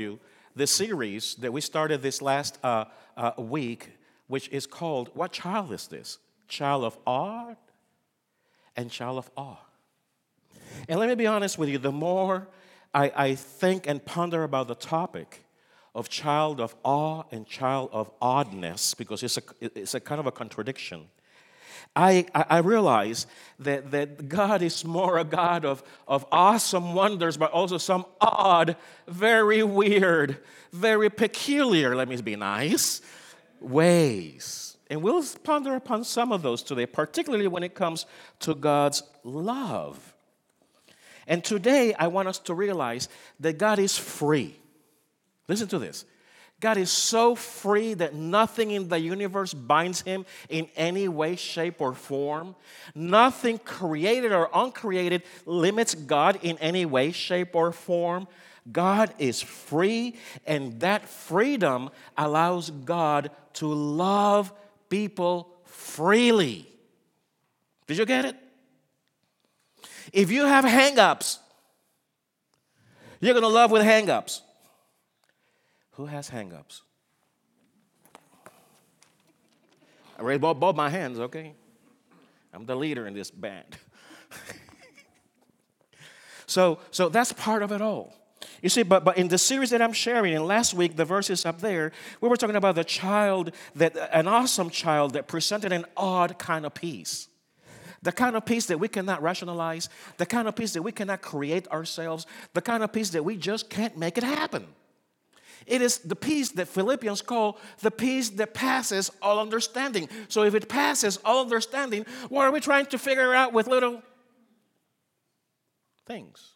you the series that we started this last uh, uh, week, which is called What Child is This? Child of Awe and Child of Awe. And let me be honest with you, the more I, I think and ponder about the topic of child of awe and child of oddness, because it's a, it's a kind of a contradiction, I, I realize that, that God is more a God of, of awesome wonders, but also some odd, very weird, very peculiar, let me be nice, ways. And we'll ponder upon some of those today, particularly when it comes to God's love. And today, I want us to realize that God is free. Listen to this God is so free that nothing in the universe binds him in any way, shape, or form. Nothing created or uncreated limits God in any way, shape, or form. God is free, and that freedom allows God to love people freely. Did you get it? If you have hangups, you're going to love with hangups. Who has hangups? I raised both, both my hands, okay? I'm the leader in this band. so, so that's part of it all. You see, but, but in the series that I'm sharing, and last week, the verses up there, we were talking about the child, that an awesome child that presented an odd kind of peace. The kind of peace that we cannot rationalize, the kind of peace that we cannot create ourselves, the kind of peace that we just can't make it happen. It is the peace that Philippians call the peace that passes all understanding. So if it passes all understanding, what are we trying to figure out with little things?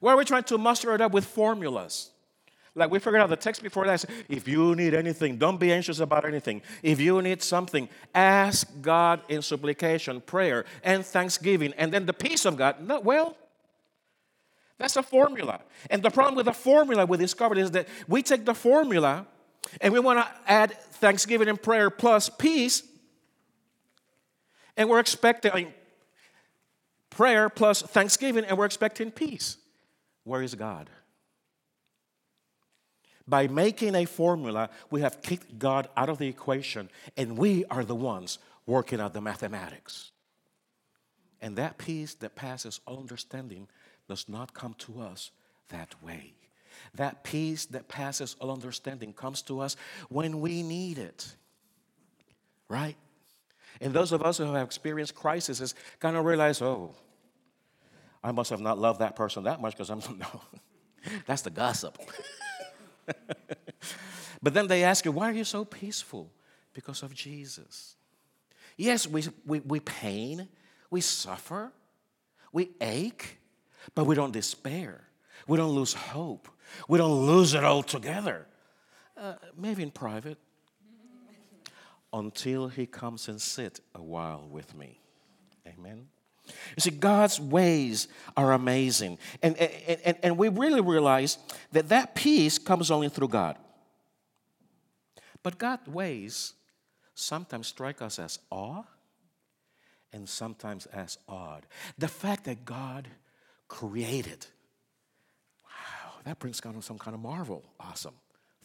Why are we trying to muster it up with formulas? Like we figured out the text before that. If you need anything, don't be anxious about anything. If you need something, ask God in supplication, prayer, and thanksgiving. And then the peace of God. Well, that's a formula. And the problem with the formula we discovered is that we take the formula and we want to add thanksgiving and prayer plus peace, and we're expecting I mean, prayer plus thanksgiving, and we're expecting peace. Where is God? By making a formula, we have kicked God out of the equation, and we are the ones working out the mathematics. And that peace that passes all understanding does not come to us that way. That peace that passes all understanding comes to us when we need it. Right? And those of us who have experienced crises kind of realize, oh, I must have not loved that person that much because I'm no. That's the gossip. but then they ask you, why are you so peaceful? Because of Jesus. Yes, we, we, we pain, we suffer, we ache, but we don't despair. We don't lose hope. We don't lose it altogether. Uh, maybe in private. Until he comes and sit a while with me. Amen. You see, God's ways are amazing. And, and, and, and we really realize that that peace comes only through God. But God's ways sometimes strike us as awe and sometimes as odd. The fact that God created. Wow, that brings of some kind of marvel. Awesome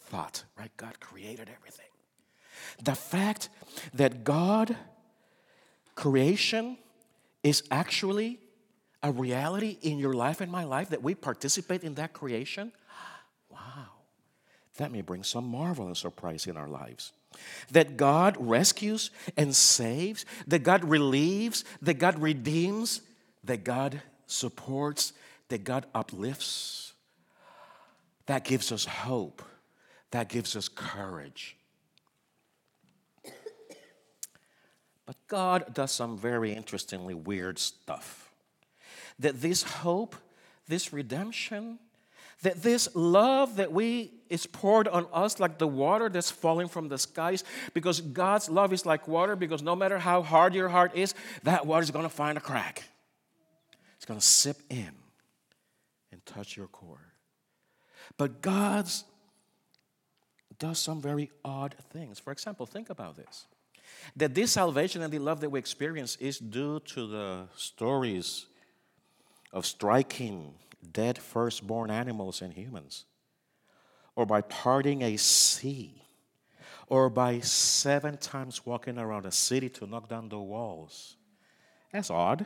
thought, right? God created everything. The fact that God creation is actually a reality in your life and my life, that we participate in that creation, wow, that may bring some marvel and surprise in our lives. That God rescues and saves, that God relieves, that God redeems, that God supports, that God uplifts, that gives us hope, that gives us courage. But God does some very interestingly weird stuff. That this hope, this redemption, that this love that we is poured on us like the water that's falling from the skies because God's love is like water because no matter how hard your heart is, that water is going to find a crack going to sip in and touch your core. But God's does some very odd things. For example, think about this. That this salvation and the love that we experience is due to the stories of striking dead firstborn animals and humans. or by parting a sea, or by seven times walking around a city to knock down the walls. That's odd.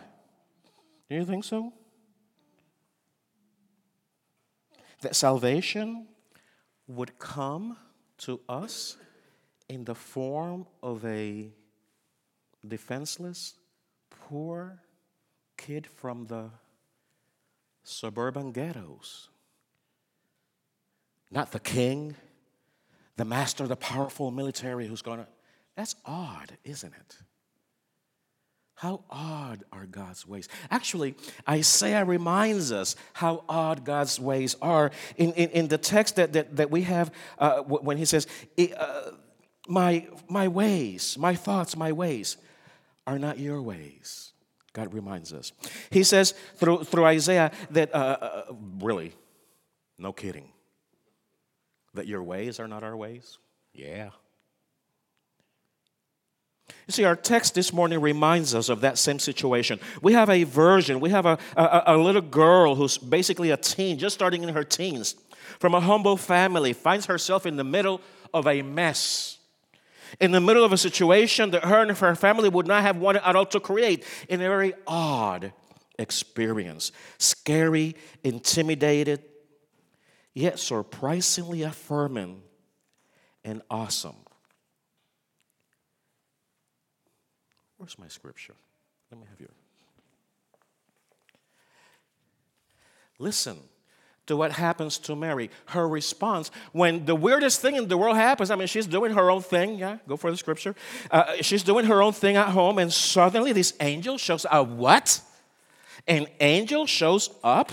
Do you think so? That salvation would come to us in the form of a defenseless, poor kid from the suburban ghettos. Not the king, the master, the powerful military who's going to. That's odd, isn't it? How odd are God's ways? Actually, Isaiah reminds us how odd God's ways are in, in, in the text that, that, that we have uh, when he says, uh, my, my ways, my thoughts, my ways are not your ways. God reminds us. He says through, through Isaiah that, uh, uh, really, no kidding, that your ways are not our ways. Yeah. You see, our text this morning reminds us of that same situation. We have a version, we have a, a, a, little girl who's basically a teen, just starting in her teens, from a humble family, finds herself in the middle of a mess in the middle of a situation that her and her family would not have wanted at all to create in a very odd experience. Scary, intimidated, yet surprisingly affirming and awesome. Where's my scripture? Let me have your. Listen to what happens to Mary. Her response when the weirdest thing in the world happens, I mean, she's doing her own thing. Yeah, go for the scripture. Uh, she's doing her own thing at home, and suddenly this angel shows up. What? An angel shows up?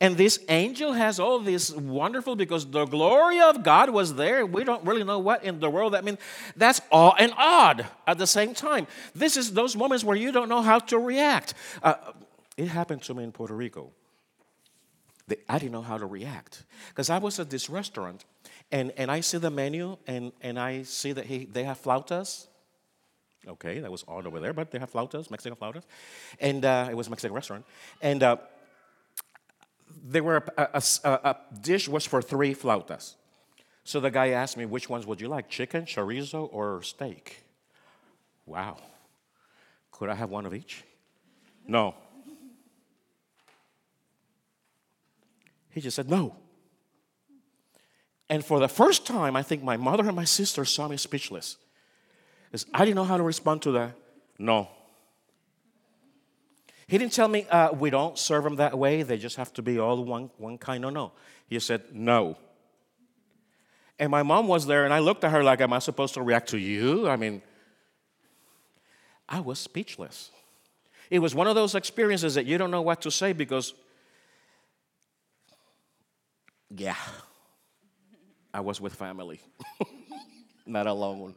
And this angel has all this wonderful because the glory of God was there. We don't really know what in the world that means. That's awe and odd at the same time. This is those moments where you don't know how to react. Uh, it happened to me in Puerto Rico. I didn't know how to react because I was at this restaurant and, and I see the menu and, and I see that he, they have flautas. Okay, that was odd over there, but they have flautas, Mexican flautas. And uh, it was a Mexican restaurant. And uh, there were a, a, a, a, dish was for three flautas. So the guy asked me, which ones would you like, chicken, chorizo, or steak? Wow. Could I have one of each? No. He just said, No. And for the first time, I think my mother and my sister saw me speechless. I didn't know how to respond to that. No. He didn't tell me, uh, we don't serve them that way. They just have to be all one, one kind. No, no. He said, no. And my mom was there, and I looked at her like, am I supposed to react to you? I mean, I was speechless. It was one of those experiences that you don't know what to say because yeah, I was with family, not alone.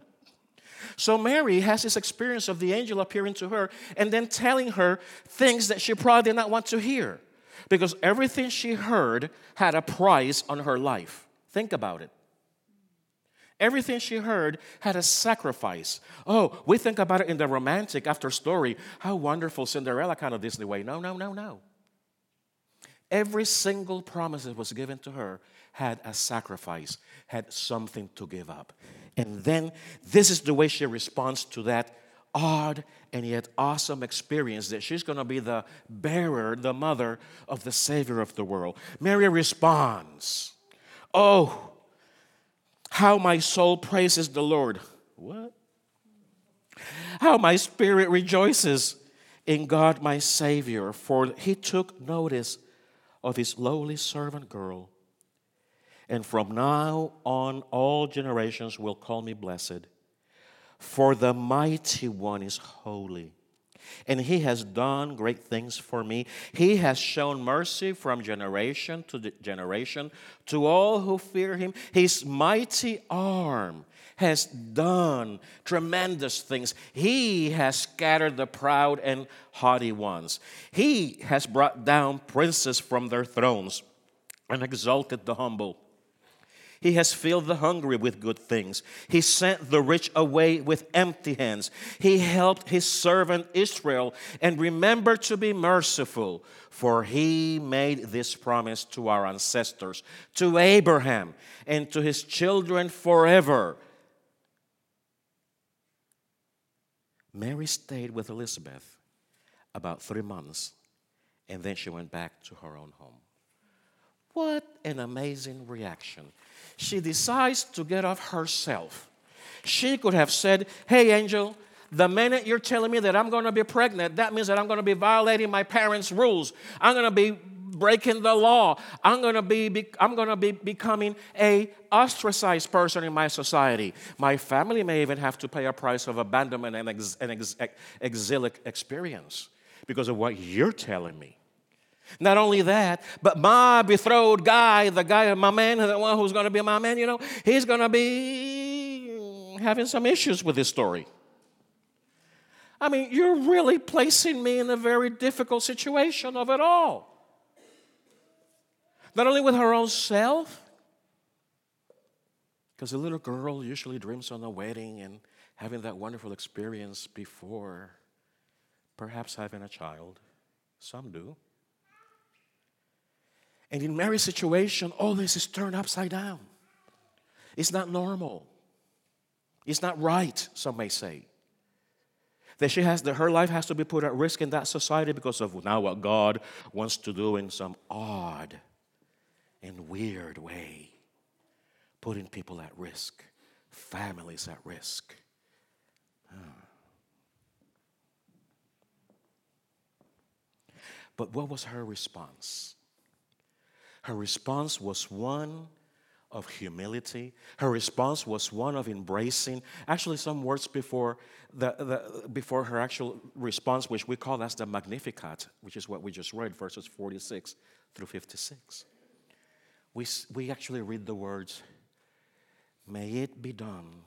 So Mary has this experience of the angel appearing to her and then telling her things that she probably did not want to hear because everything she heard had a price on her life. Think about it. Everything she heard had a sacrifice. Oh, we think about it in the romantic after story. How wonderful Cinderella kind of Disney way. No, no, no, no. Every single promise that was given to her had a sacrifice, had something to give up. And then this is the way she responds to that odd and yet awesome experience that she's going to be the bearer, the mother of the Savior of the world. Mary responds, Oh, how my soul praises the Lord. What? How my spirit rejoices in God my Savior, for he took notice of his lowly servant girl. And from now on, all generations will call me blessed. For the mighty one is holy, and he has done great things for me. He has shown mercy from generation to generation to all who fear him. His mighty arm has done tremendous things. He has scattered the proud and haughty ones. He has brought down princes from their thrones and exalted the humble. He has filled the hungry with good things. He sent the rich away with empty hands. He helped his servant Israel and remembered to be merciful, for he made this promise to our ancestors, to Abraham, and to his children forever. Mary stayed with Elizabeth about three months, and then she went back to her own home. What an amazing reaction. She decides to get off herself. She could have said, Hey, angel, the minute you're telling me that I'm going to be pregnant, that means that I'm going to be violating my parents' rules. I'm going to be breaking the law. I'm going to be, I'm going to be becoming a ostracized person in my society. My family may even have to pay a price of abandonment and ex, an ex, exilic experience because of what you're telling me. Not only that, but my betrothed guy, the guy, my man, the one who's going to be my man, you know, he's going to be having some issues with this story. I mean, you're really placing me in a very difficult situation of it all. Not only with her own self, because a little girl usually dreams on a wedding and having that wonderful experience before perhaps having a child. Some do. And in Mary's situation, all this is turned upside down. It's not normal. It's not right, some may say. That she has that her life has to be put at risk in that society because of now what God wants to do in some odd and weird way. Putting people at risk, families at risk. But what was her response? Her response was one of humility. Her response was one of embracing. Actually, some words before, the, the, before her actual response, which we call as the Magnificat, which is what we just read, verses 46 through 56. We, we actually read the words, May it be done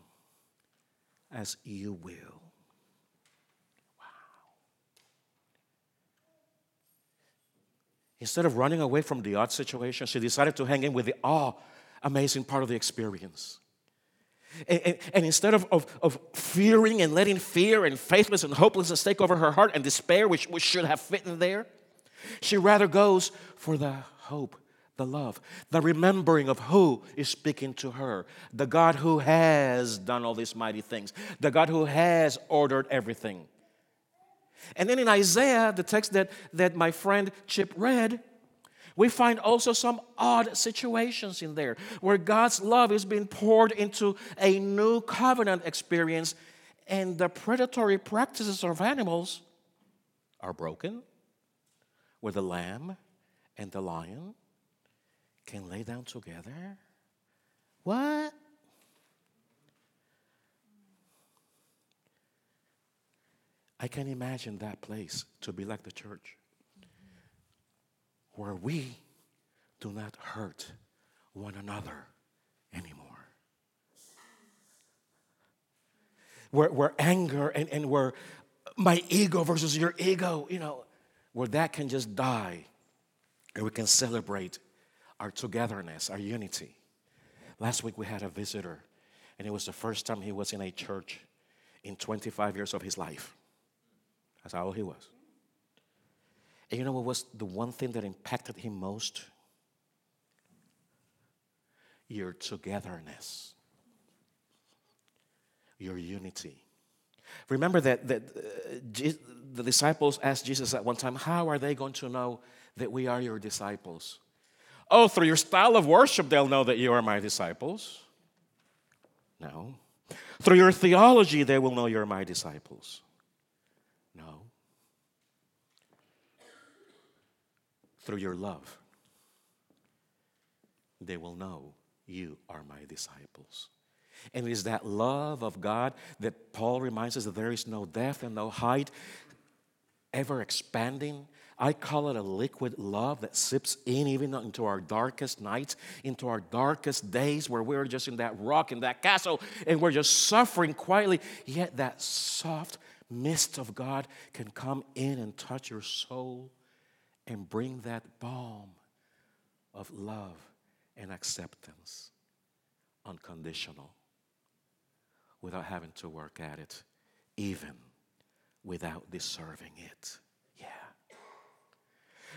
as you will. Instead of running away from the odd situation, she decided to hang in with the awe amazing part of the experience. And, and, and, instead of, of, of fearing and letting fear and faithlessness and hopelessness take over her heart and despair, which, which should have fit in there, she rather goes for the hope, the love, the remembering of who is speaking to her, the God who has done all these mighty things, the God who has ordered everything. And then in Isaiah, the text that, that my friend Chip read, we find also some odd situations in there where God's love is being poured into a new covenant experience, and the predatory practices of animals are broken, where the lamb and the lion can lay down together. What? I can imagine that place to be like the church where we do not hurt one another anymore. Where, where anger and, and where my ego versus your ego, you know, where that can just die and we can celebrate our togetherness, our unity. Last week we had a visitor, and it was the first time he was in a church in 25 years of his life. That's how old he was. And you know what was the one thing that impacted him most? Your togetherness, your unity. Remember that, that uh, the disciples asked Jesus at one time, How are they going to know that we are your disciples? Oh, through your style of worship, they'll know that you are my disciples. No. Through your theology, they will know you're my disciples. No. Through your love, they will know you are my disciples. And it is that love of God that Paul reminds us that there is no depth and no height, ever expanding. I call it a liquid love that sips in even into our darkest nights, into our darkest days where we're just in that rock, in that castle, and we're just suffering quietly. Yet that soft, mist of God can come in and touch your soul and bring that balm of love and acceptance. unconditional without having to work at it, even without deserving it.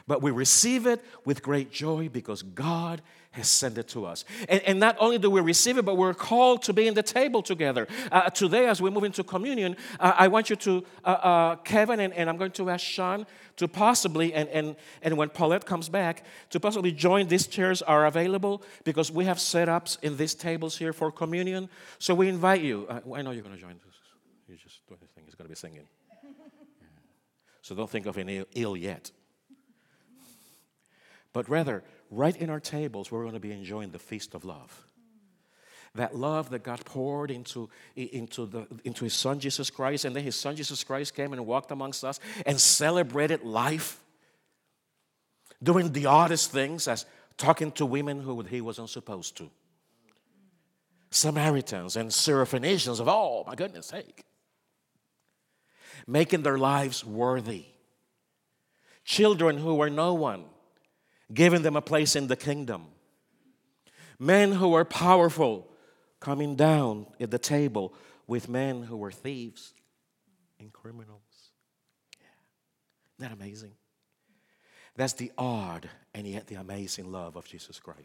But we receive it with great joy because God has sent it to us. And, and not only do we receive it, but we're called to be in the table together. Uh, today, as we move into communion, uh, I want you to, uh, uh, Kevin, and, and, I'm going to ask Sean to possibly, and, and, and when Paulette comes back, to possibly join. These chairs are available because we have setups in these tables here for communion. So we invite you. Uh, I know you're going to join us. You just do anything. He's going to be singing. So don't think of any ill yet. But rather, right in our tables, we're going to be enjoying the feast of love. That love that God poured into, into, the, into His Son Jesus Christ, and then His Son Jesus Christ came and walked amongst us and celebrated life, doing the oddest things as talking to women who He wasn't supposed to. Samaritans and Syrophoenicians of all, my goodness sake. Making their lives worthy. Children who were no one giving them a place in the kingdom. Men who were powerful coming down at the table with men who were thieves and criminals. Yeah. Isn't that amazing? That's the odd and yet the amazing love of Jesus Christ.